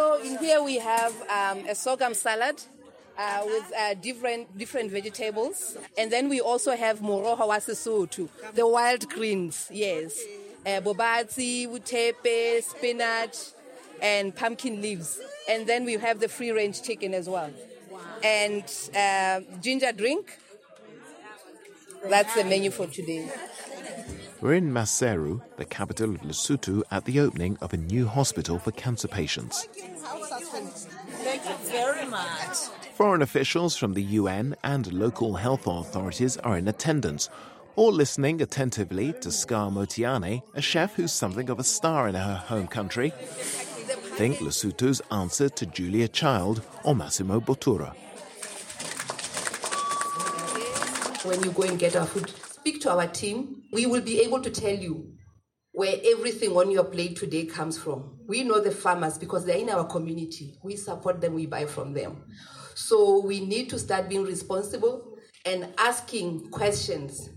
So in here we have um, a sorghum salad uh, with uh, different different vegetables, and then we also have moroho wa the wild greens. Yes, uh, bobatsi, utepe, spinach, and pumpkin leaves, and then we have the free range chicken as well, and uh, ginger drink. That's the menu for today. We're in Maseru, the capital of Lesotho, at the opening of a new hospital for cancer patients. Thank you very much. Foreign officials from the UN and local health authorities are in attendance, all listening attentively to Ska Moteane, a chef who's something of a star in her home country. Think Lesotho's answer to Julia Child or Massimo Bottura. when you go and get our food, speak to our team. We will be able to tell you where everything on your plate today comes from. We know the farmers because they're in our community. We support them, we buy from them. So we need to start being responsible and asking questions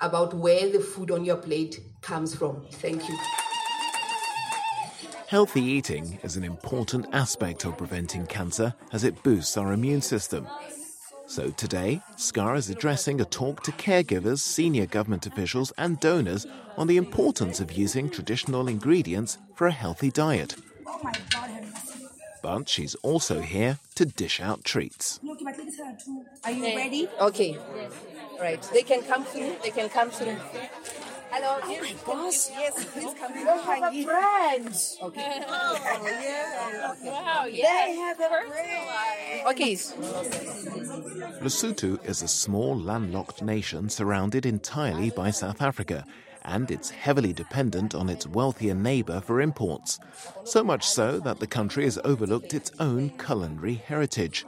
about where the food on your plate comes from. Thank you. Healthy eating is an important aspect of preventing cancer as it boosts our immune system. So today, Ska is addressing a talk to caregivers, senior government officials, and donors on the importance of using traditional ingredients for a healthy diet. But she's also here to dish out treats. Are you ready? Okay. Right. They can come through. They can come through. Hello. Oh my boss. Yes, please come in. friends. Okay. Oh, wow, They have a friend. Okay. Lesotho is a small landlocked nation surrounded entirely by South Africa, and it's heavily dependent on its wealthier neighbour for imports. So much so that the country has overlooked its own culinary heritage.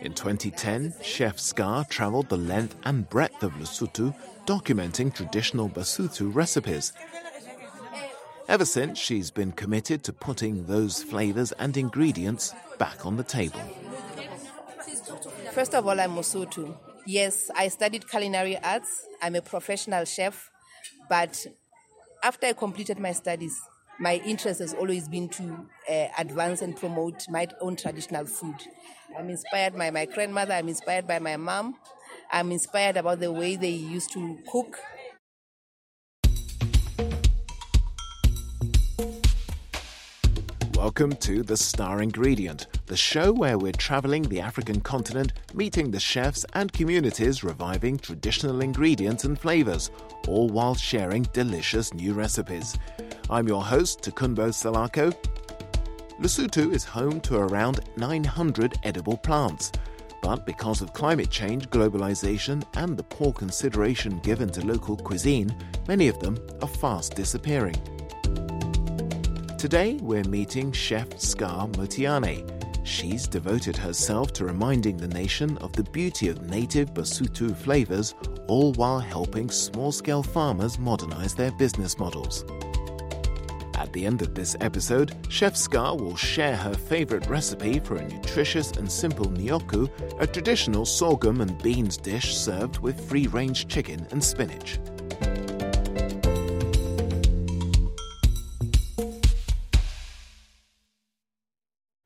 In 2010, Chef Ska travelled the length and breadth of Lesotho, documenting traditional Basotho recipes. Ever since, she's been committed to putting those flavours and ingredients back on the table. First of all, I'm Mosotho. Yes, I studied culinary arts. I'm a professional chef. But after I completed my studies, my interest has always been to uh, advance and promote my own traditional food. I'm inspired by my grandmother, I'm inspired by my mom, I'm inspired about the way they used to cook. Welcome to The Star Ingredient, the show where we're traveling the African continent, meeting the chefs and communities reviving traditional ingredients and flavors, all while sharing delicious new recipes. I'm your host, Tokunbo Salako. Lesotho is home to around 900 edible plants. But because of climate change, globalization, and the poor consideration given to local cuisine, many of them are fast disappearing. Today, we're meeting Chef Ska Moteane. She's devoted herself to reminding the nation of the beauty of native Basotho flavors, all while helping small scale farmers modernize their business models. At the end of this episode, Chef Ska will share her favorite recipe for a nutritious and simple nyoku, a traditional sorghum and beans dish served with free range chicken and spinach.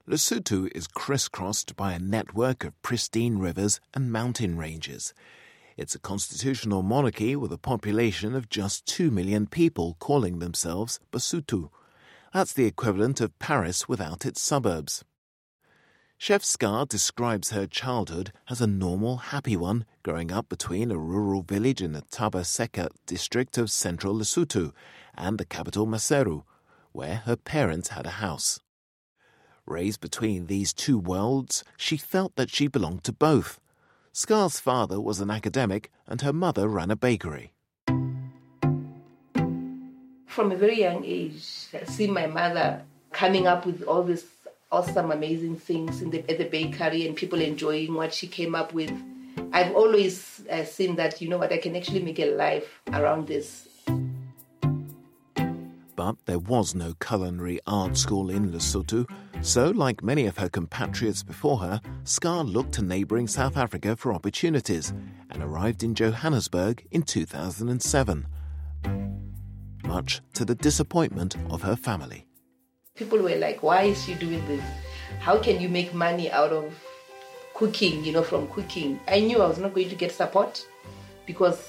Lesotho is crisscrossed by a network of pristine rivers and mountain ranges. It's a constitutional monarchy with a population of just 2 million people calling themselves Basotho. That's the equivalent of Paris without its suburbs. Chef Ska describes her childhood as a normal, happy one, growing up between a rural village in the Thaba-Tseka district of central Lesotho and the capital Maseru, where her parents had a house. Raised between these two worlds, she felt that she belonged to both. Ska's father was an academic and her mother ran a bakery. from a very young age, I see my mother coming up with all these awesome, amazing things in the, at the bakery and people enjoying what she came up with. I've always uh, seen that, you know what, I can actually make a life around this. But there was no culinary art school in Lesotho, so, like many of her compatriots before her, Ska looked to neighbouring South Africa for opportunities and arrived in Johannesburg in 2007, much to the disappointment of her family. People were like, why is she doing this? How can you make money out of cooking, you know, from cooking? I knew I was not going to get support because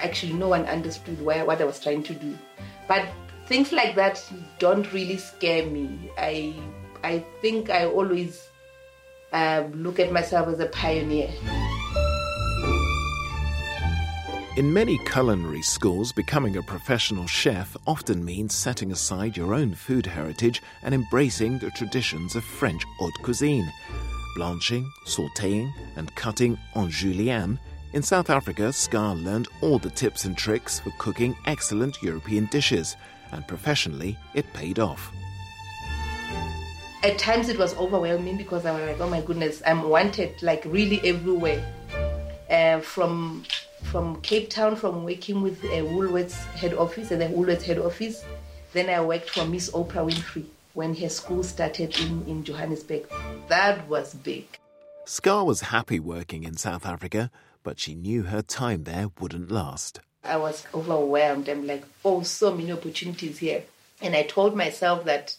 actually no one understood why, what I was trying to do. But things like that don't really scare me. I I think I always uh, look at myself as a pioneer. In many culinary schools, becoming a professional chef often means setting aside your own food heritage and embracing the traditions of French haute cuisine. Blanching, sauteing, and cutting en julienne, in South Africa, Ska learned all the tips and tricks for cooking excellent European dishes, and professionally, it paid off. At times it was overwhelming because I was like, oh my goodness, I'm wanted like really everywhere. Uh, from from Cape Town, from working with a Woolworths head office, at the Woolworths head office. Then I worked for Miss Oprah Winfrey when her school started in, in Johannesburg. That was big. Ska was happy working in South Africa, but she knew her time there wouldn't last. I was overwhelmed. I'm like, oh, so many opportunities here. And I told myself that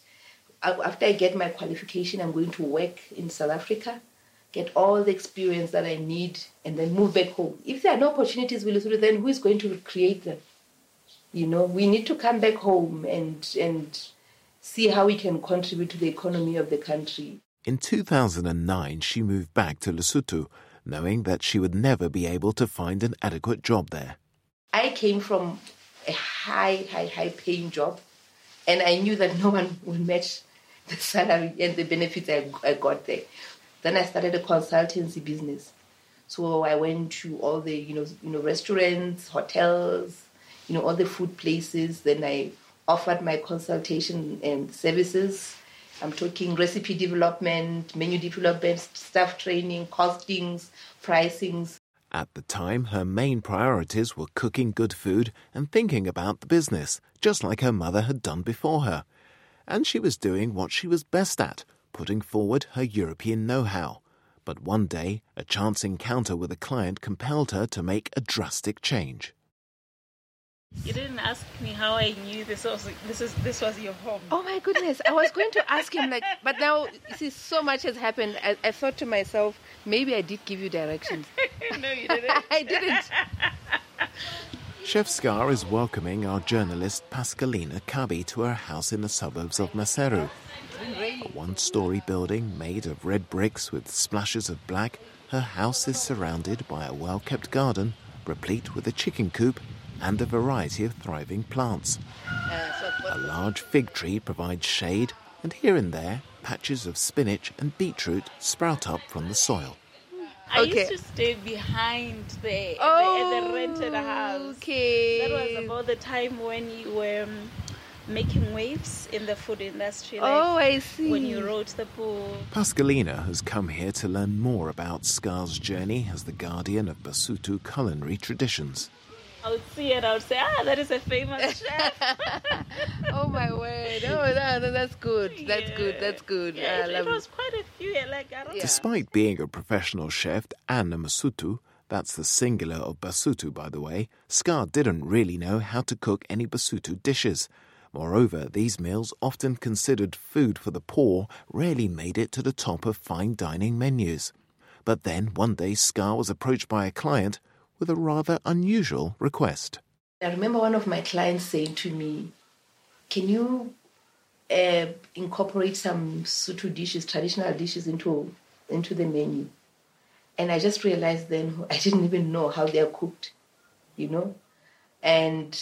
after I get my qualification, I'm going to work in South Africa get all the experience that I need, and then move back home. If there are no opportunities Lesotho, then who is going to create them? You know, we need to come back home and and see how we can contribute to the economy of the country. In 2009, she moved back to Lesotho, knowing that she would never be able to find an adequate job there. I came from a high, high, high paying job, and I knew that no one would match the salary and the benefits I, I got there. Then I started a consultancy business. So I went to all the you know you know restaurants, hotels, you know all the food places. Then I offered my consultation and services. I'm talking recipe development, menu development, staff training, costings, pricings. At the time, her main priorities were cooking good food and thinking about the business, just like her mother had done before her. And she was doing what she was best at putting forward her European know how. But one day, a chance encounter with a client compelled her to make a drastic change. You didn't ask me how I knew this was this is this was your home. Oh my goodness! I was going to ask him like, but now see, so much has happened. I, I thought to myself, maybe I did give you directions. no, you didn't. I didn't. Chef Ska is welcoming our journalist Pascalinah Kabi to her house in the suburbs of Maseru. A one story building made of red bricks with splashes of black, her house is surrounded by a well kept garden, replete with a chicken coop and a variety of thriving plants. A large fig tree provides shade, and here and there, patches of spinach and beetroot sprout up from the soil. I okay. used to stay behind the, oh, the, the rented house. Okay. That was about the time when you were um, making waves in the food industry. Like oh, I see. When you wrote the book. Pascalinah has come here to learn more about Ska's journey as the guardian of Basotho culinary traditions. I would see it, I would say, ah, that is a famous chef. oh my word! Oh, no, that's good. That's yeah. good. That's good. Yeah, it, it was quite a few. Like, yeah. Despite being a professional chef and a Mosotho, that's the singular of Basotho, by the way, Ska didn't really know how to cook any Basotho dishes. Moreover, these meals, often considered food for the poor, rarely made it to the top of fine dining menus. But then one day Ska was approached by a client with a rather unusual request. I remember one of my clients saying to me, Can you uh, incorporate some Sotho dishes, traditional dishes, into, into the menu? And I just realized then I didn't even know how they're cooked, you know? And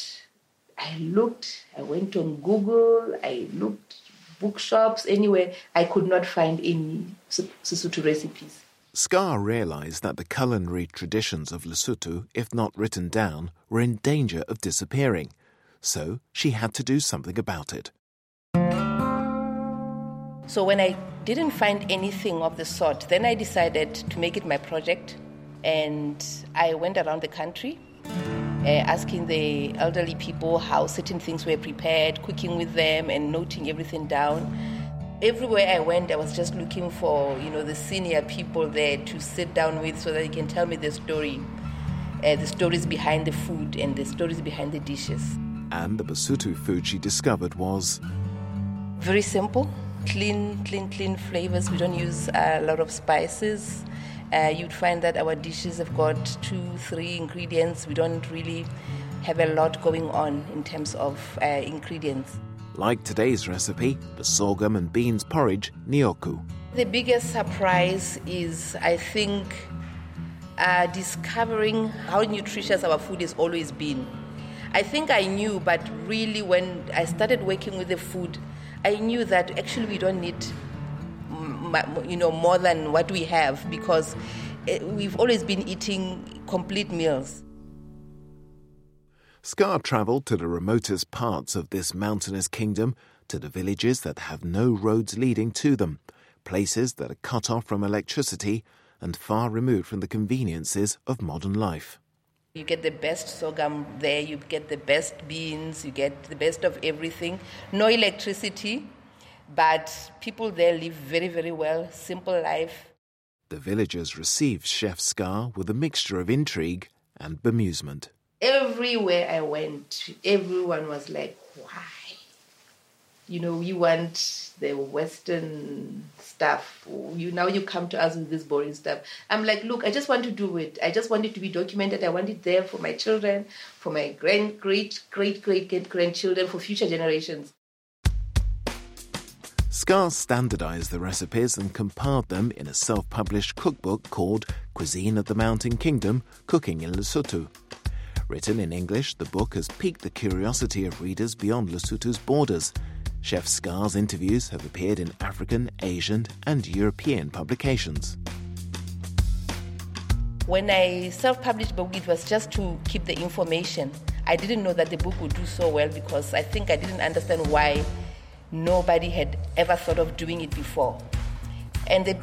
I looked, I went on Google, I looked bookshops, anywhere. I could not find any Sesotho recipes. Ska realized that the culinary traditions of Lesotho, if not written down, were in danger of disappearing. so she had to do something about it. So when I didn't find anything of the sort, then I decided to make it my project. And I went around the country uh, asking the elderly people how certain things were prepared, cooking with them, and noting everything down. Everywhere I went, I was just looking for, you know, the senior people there to sit down with so that they can tell me the story, uh, the stories behind the food and the stories behind the dishes. And the Basotho food she discovered was very simple, clean, clean, clean flavors. We don't use a lot of spices. Uh, you'd find that our dishes have got two, three ingredients. We don't really have a lot going on in terms of uh, ingredients. Like today's recipe, the sorghum and beans porridge, nyoku. The biggest surprise is, I think, uh, discovering how nutritious our food has always been. I think I knew, but really, when I started working with the food, I knew that actually we don't need, you know, more than what we have because eh, we've always been eating complete meals. Ska travelled to the remotest parts of this mountainous kingdom, to the villages that have no roads leading to them, places that are cut off from electricity and far removed from the conveniences of modern life. You get the best sorghum there, you get the best beans, you get the best of everything. No electricity, but people there live very, very well, simple life. The villagers received Chef Ska with a mixture of intrigue and bemusement. Everywhere I went, everyone was like, why? You know, you want the Western stuff. You now you come to us with this boring stuff. I'm like, look, I just want to do it. I just want it to be documented. I want it there for my children, for my grand, great, great, great, great grandchildren, for future generations. Ska standardized the recipes and compiled them in a self published cookbook called Cuisine of the Mountain Kingdom Cooking in Lesotho. Written in English, the book has piqued the curiosity of readers beyond Lesotho's borders. Chef Ska's interviews have appeared in African, Asian, and European publications. When I self published the book, it was just to keep the information. I didn't know that the book would do so well because I think I didn't understand why nobody had ever thought of doing it before. And the,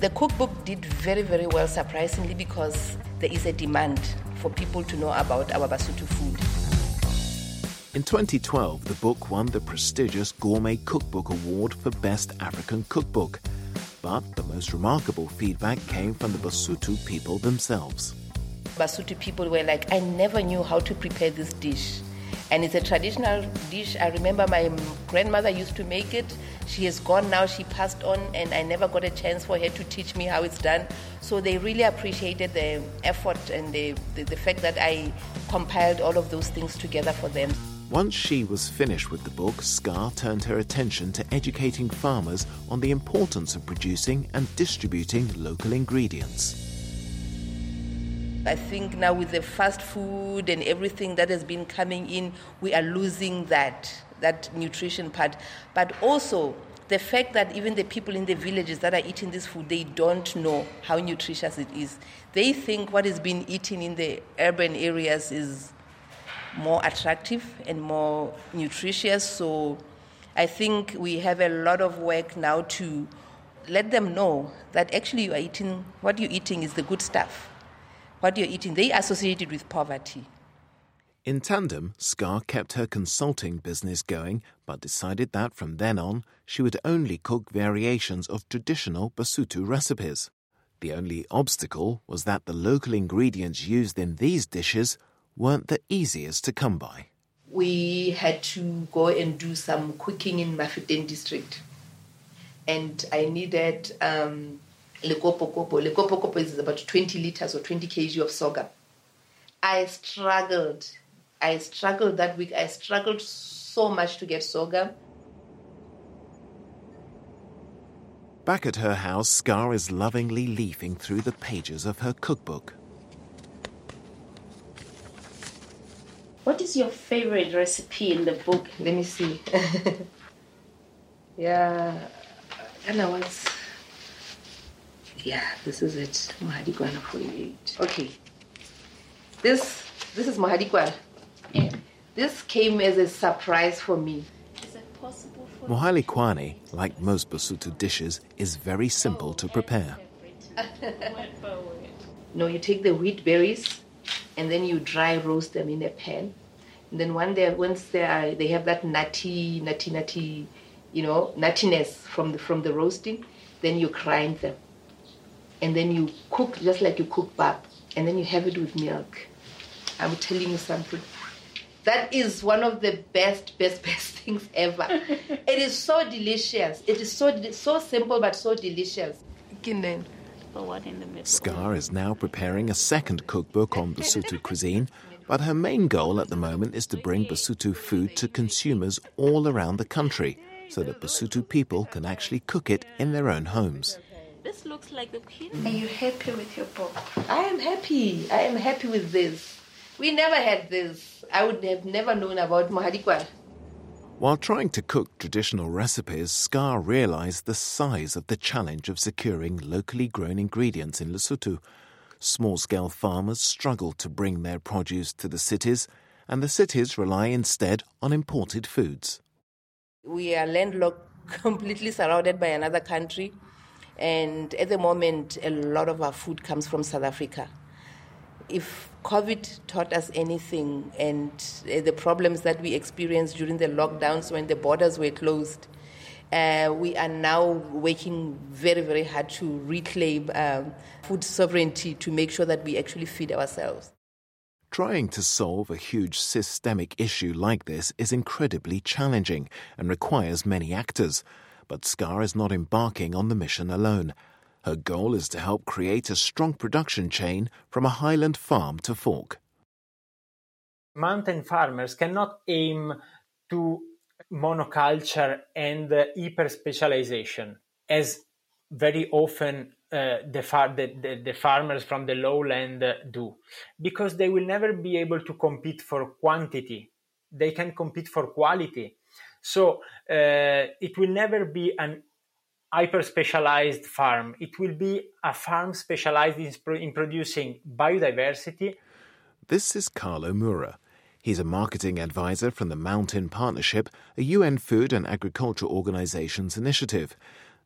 the cookbook did very, very well, surprisingly, because there is a demand for people to know about our Basotho food. In 2012, the book won the prestigious Gourmet Cookbook Award for Best African Cookbook. But the most remarkable feedback came from the Basotho people themselves. Basotho people were like, I never knew how to prepare this dish. And it's a traditional dish. I remember my grandmother used to make it. She has gone now, she passed on, and I never got a chance for her to teach me how it's done. So they really appreciated the effort and the, the, the fact that I compiled all of those things together for them. Once she was finished with the book, Ska turned her attention to educating farmers on the importance of producing and distributing local ingredients. I think now with the fast food and everything that has been coming in, we are losing that that nutrition part. But also the fact that even the people in the villages that are eating this food, they don't know how nutritious it is. They think what is being eaten in the urban areas is more attractive and more nutritious. So I think we have a lot of work now to let them know that actually you are eating what you're eating is the good stuff. What you're eating, they associate it with poverty. In tandem, Ska kept her consulting business going, but decided that from then on she would only cook variations of traditional Basotho recipes. The only obstacle was that the local ingredients used in these dishes weren't the easiest to come by. We had to go and do some cooking in Mafeteng district. And I needed um, lekopokopo. Lekopokopo is about 20 liters or 20 kg of sorghum. I struggled. I struggled that week. I struggled so much to get sorghum. Back at her house, Ska is lovingly leafing through the pages of her cookbook. What is your favorite recipe in the book? Let me see. yeah, and I was. Yeah, this is it. Mohadikwana 48. Okay. This this is Mohadikwana. Yeah. This came as a surprise for me. Is it possible for Mohali Kwani, like most Basotho dishes, is very simple to prepare. word by word? No, you take the wheat berries and then you dry roast them in a pan. And then one day, once they are, they have that nutty, nutty, nutty, you know, nuttiness from the from the roasting, then you grind them, and then you cook just like you cook pap, and then you have it with milk. I'm telling you something. That is one of the best, best, best things ever. it is so delicious. It is so so simple but so delicious. Kinden. The one in the middle. Ska is now preparing a second cookbook on Basotho cuisine, but her main goal at the moment is to bring Basotho food to consumers all around the country so that Basotho people can actually cook it in their own homes. This looks like the queen. Are you happy with your book? I am happy. I am happy with this. We never had this. I would have never known about Mohadikwa. While trying to cook traditional recipes, Ska realized the size of the challenge of securing locally grown ingredients in Lesotho. Small scale farmers struggle to bring their produce to the cities, and the cities rely instead on imported foods. We are landlocked, completely surrounded by another country, and at the moment, a lot of our food comes from South Africa. If COVID taught us anything, and uh, the problems that we experienced during the lockdowns when the borders were closed, uh, we are now working very, very hard to reclaim um, food sovereignty to make sure that we actually feed ourselves. Trying to solve a huge systemic issue like this is incredibly challenging and requires many actors. But Ska is not embarking on the mission alone. Her goal is to help create a strong production chain from a highland farm to fork. mountain farmers cannot aim to monoculture and uh, hyper specialization as very often uh, the, far- the, the, the farmers from the lowland uh, do because they will never be able to compete for quantity they can compete for quality so uh, it will never be an hyper specialized farm it will be a farm specialized in, in producing biodiversity This is Carlo Mura. He's a marketing advisor from the Mountain Partnership, a UN Food and Agriculture Organization's initiative.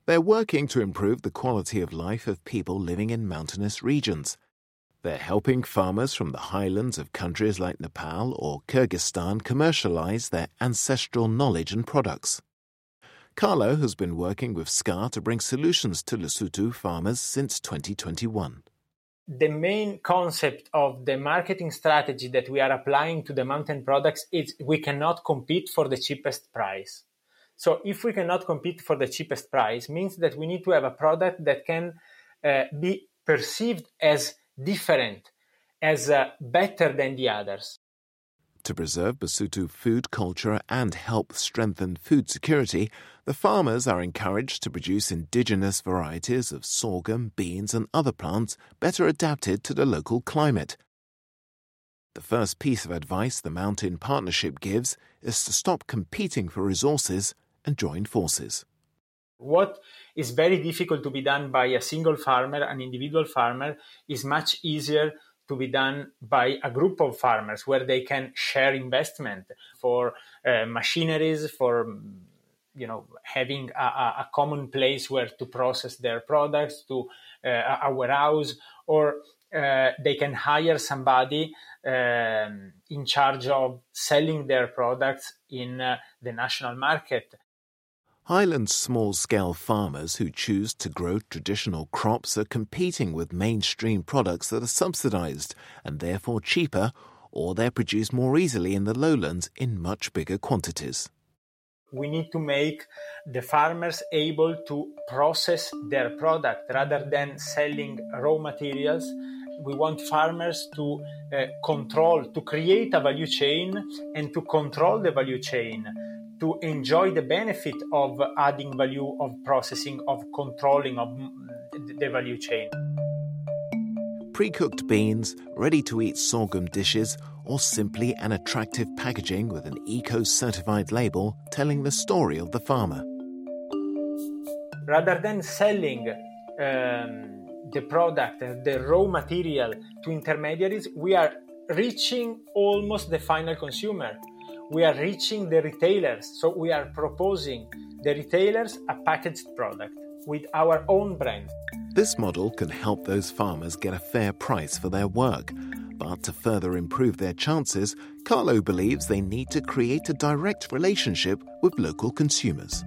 They're working to improve the quality of life of people living in mountainous regions. They're helping farmers from the highlands of countries like Nepal or Kyrgyzstan commercialize their ancestral knowledge and products. Carlo has been working with Ska to bring solutions to Lesotho farmers since 2021. the main concept of the marketing strategy that we are applying to the mountain products is we cannot compete for the cheapest price. So if we cannot compete for the cheapest price means that we need to have a product that can uh, be perceived as different, as uh, better than the others. To preserve Basotho food culture and help strengthen food security, the farmers are encouraged to produce indigenous varieties of sorghum, beans, and other plants better adapted to the local climate. The first piece of advice the Mountain Partnership gives is to stop competing for resources and join forces. What is very difficult to be done by a single farmer, an individual farmer, is much easier to be done by a group of farmers where they can share investment for uh, machineries, for you know having a, a, a common place where to process their products, to uh, a warehouse, or uh, they can hire somebody um, in charge of selling their products in uh, the national market. Highland small scale farmers who choose to grow traditional crops are competing with mainstream products that are subsidized and therefore cheaper, or they're produced more easily in the lowlands in much bigger quantities. we need to make the farmers able to process their product rather than selling raw materials. We want farmers to uh, control, to create a value chain and to control the value chain, to enjoy the benefit of adding value, of processing, of controlling of mm, the value chain. Pre cooked beans, ready to eat sorghum dishes, or simply an attractive packaging with an eco certified label telling the story of the farmer. rather than selling um, the product, the raw material to intermediaries, we are reaching almost the final consumer. We are reaching the retailers. So we are proposing the retailers a packaged product with our own brand. This model can help those farmers get a fair price for their work. But to further improve their chances, Carlo believes they need to create a direct relationship with local consumers.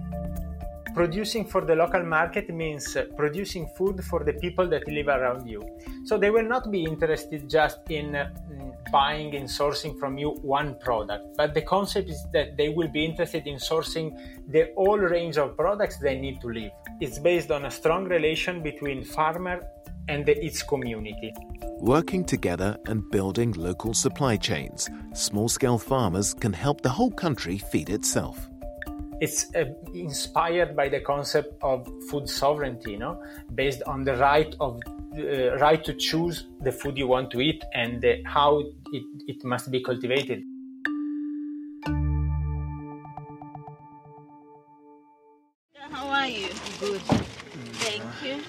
Producing for the local market means uh, producing food for the people that live around you. So they will not be interested just in uh, buying and sourcing from you one product, but the concept is that they will be interested in sourcing the whole range of products they need to live. It's based on a strong relation between farmer and the, its community. Working together and building local supply chains, small scale farmers can help the whole country feed itself it's uh, inspired by the concept of food sovereignty, you know, based on the right of uh, right to choose the food you want to eat and uh, how it, it must be cultivated. How are you? Good. Thank you.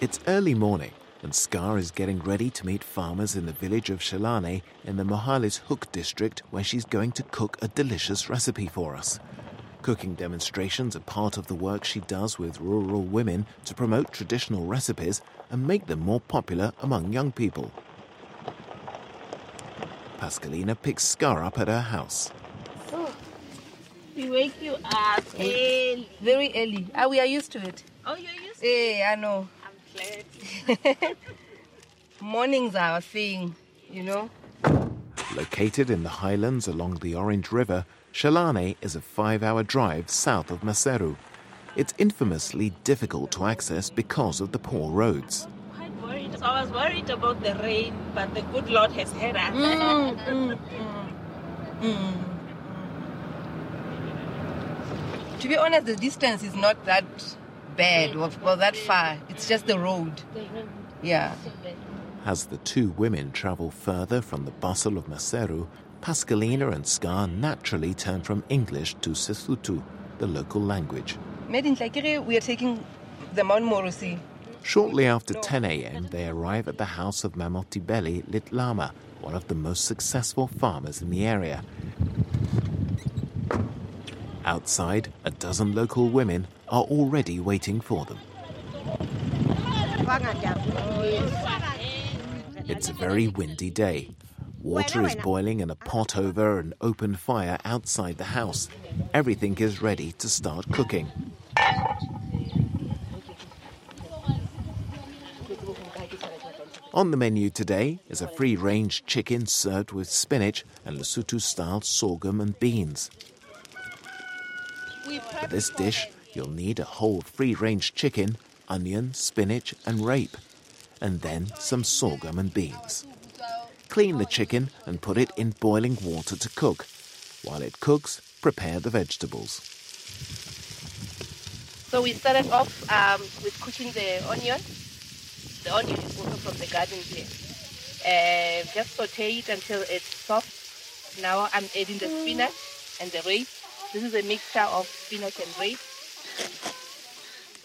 It's early morning, and Ska is getting ready to meet farmers in the village of Shalane in the Mohale's Hoek district where she's going to cook a delicious recipe for us. Cooking demonstrations are part of the work she does with rural women to promote traditional recipes and make them more popular among young people. Pascalinah picks Ska up at her house. Oh, we wake you up early. Very early. Ah, we are used to it. Oh, you're used to Hey, I know. I'm glad. Mornings are a thing, you know. Located in the highlands along the Orange River, Shalane is a five hour drive south of Maseru. It's infamously difficult to access because of the poor roads. So I was worried about the rain, but the good Lord has heard us. Mm, mm, mm, mm. To be honest, the distance is not that bad or, or that far. It's just the road. Yeah. As the two women travel further from the bustle of Maseru, Pascalinah and Ska naturally turn from English to Sesotho, the local language. Made in Tlakere, we are taking the Mount Moorosi. Shortly after 10 a.m., they arrive at the house of Mamotibeli Litlama, one of the most successful farmers in the area. Outside, a dozen local women are already waiting for them. It's a very windy day. Water is boiling in a pot over an open fire outside the house. Everything is ready to start cooking. On the menu today is a free range chicken served with spinach and Lesotho style sorghum and beans. For this dish, you'll need a whole free range chicken, onion, spinach, and rape, and then some sorghum and beans. Clean the chicken and put it in boiling water to cook. While it cooks, prepare the vegetables. So we started off um, with cooking the onion. The onion is also from the garden here. Uh, just saute it until it's soft. Now I'm adding the spinach and the rape. This is a mixture of spinach and rape.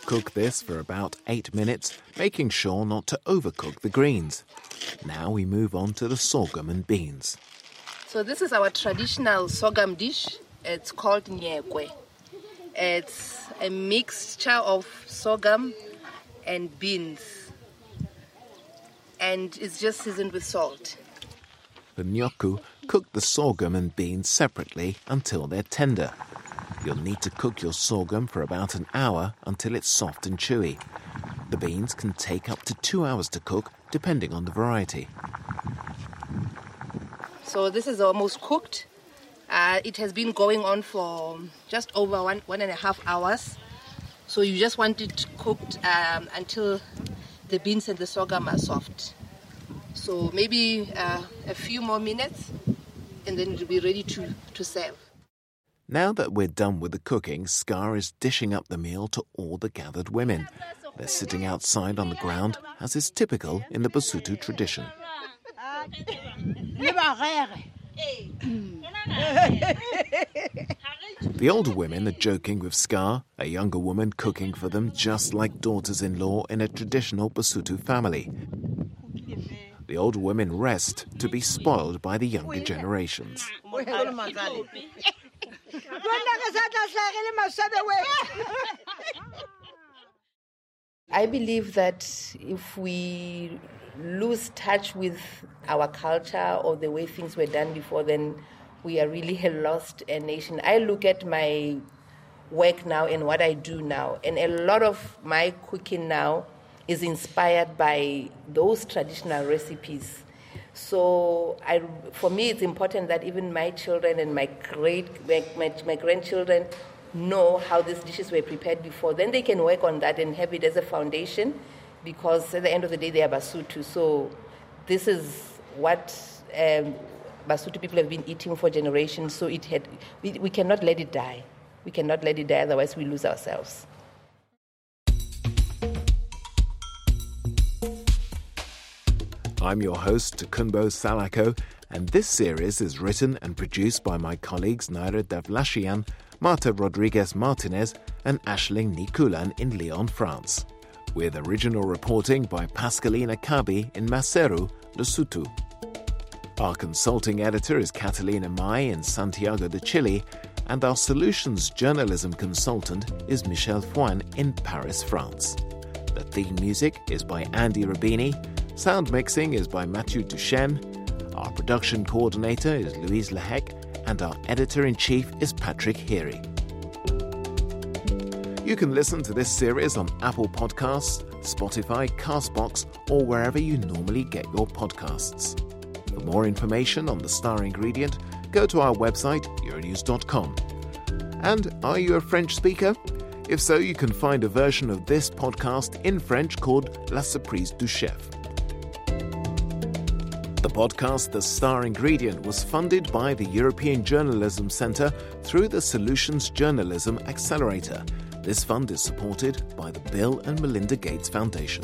Cook this for about 8 minutes, making sure not to overcook the greens. Now we move on to the sorghum and beans. So this is our traditional sorghum dish. It's called nyekwe. It's a mixture of sorghum and beans. And it's just seasoned with salt. The nyoku cook the sorghum and beans separately until they're tender. You'll need to cook your sorghum for about an hour until it's soft and chewy. The beans can take up to two hours to cook, depending on the variety. So this is almost cooked. Uh, it has been going on for just over one, one and a half hours. So you just want it cooked um, until the beans and the sorghum are soft. So maybe uh, a few more minutes and then it'll be ready to, to serve. Now that we're done with the cooking, Ska is dishing up the meal to all the gathered women. They're sitting outside on the ground, as is typical in the Basotho tradition. The older women are joking with Ska, a younger woman cooking for them just like daughters in law in a traditional Basotho family. the older women rest to be spoiled by the younger generations. I believe that if we lose touch with our culture or the way things were done before, then we are really a lost a nation. I look at my work now and what I do now, and a lot of my cooking now is inspired by those traditional recipes. So, I, for me, it's important that even my children and my great my, my, my grandchildren know how these dishes were prepared before. Then they can work on that and have it as a foundation because at the end of the day, they are Basotho. So this is what um, Basotho people have been eating for generations. So it had, we, we cannot let it die. We cannot let it die, otherwise we lose ourselves. I'm your host, Kunbo Salako, and this series is written and produced by my colleagues Naira Davlashyan, Marta Rodriguez Martinez, and Aisling Ní Chúláin in Lyon, France. With original reporting by Pascalinah Kabi in Maseru, Lesotho. Our consulting editor is Catalina May in Santiago de Chile, and our solutions journalism consultant is Michèle Foin in Paris, France. The theme music is by Andy Robini, sound mixing is by Mathieu Duchesne, our production coordinator is Louise Lehec, and our editor in chief is Patrick Heery. You can listen to this series on Apple Podcasts, Spotify, Castbox, or wherever you normally get your podcasts. For more information on the star ingredient, go to our website, euronews.com. And are you a French speaker? If so, you can find a version of this podcast in French called La Surprise du Chef. The podcast The Star Ingredient was funded by the European Journalism Centre through the Solutions Journalism Accelerator. This fund is supported by the Bill and Melinda Gates Foundation.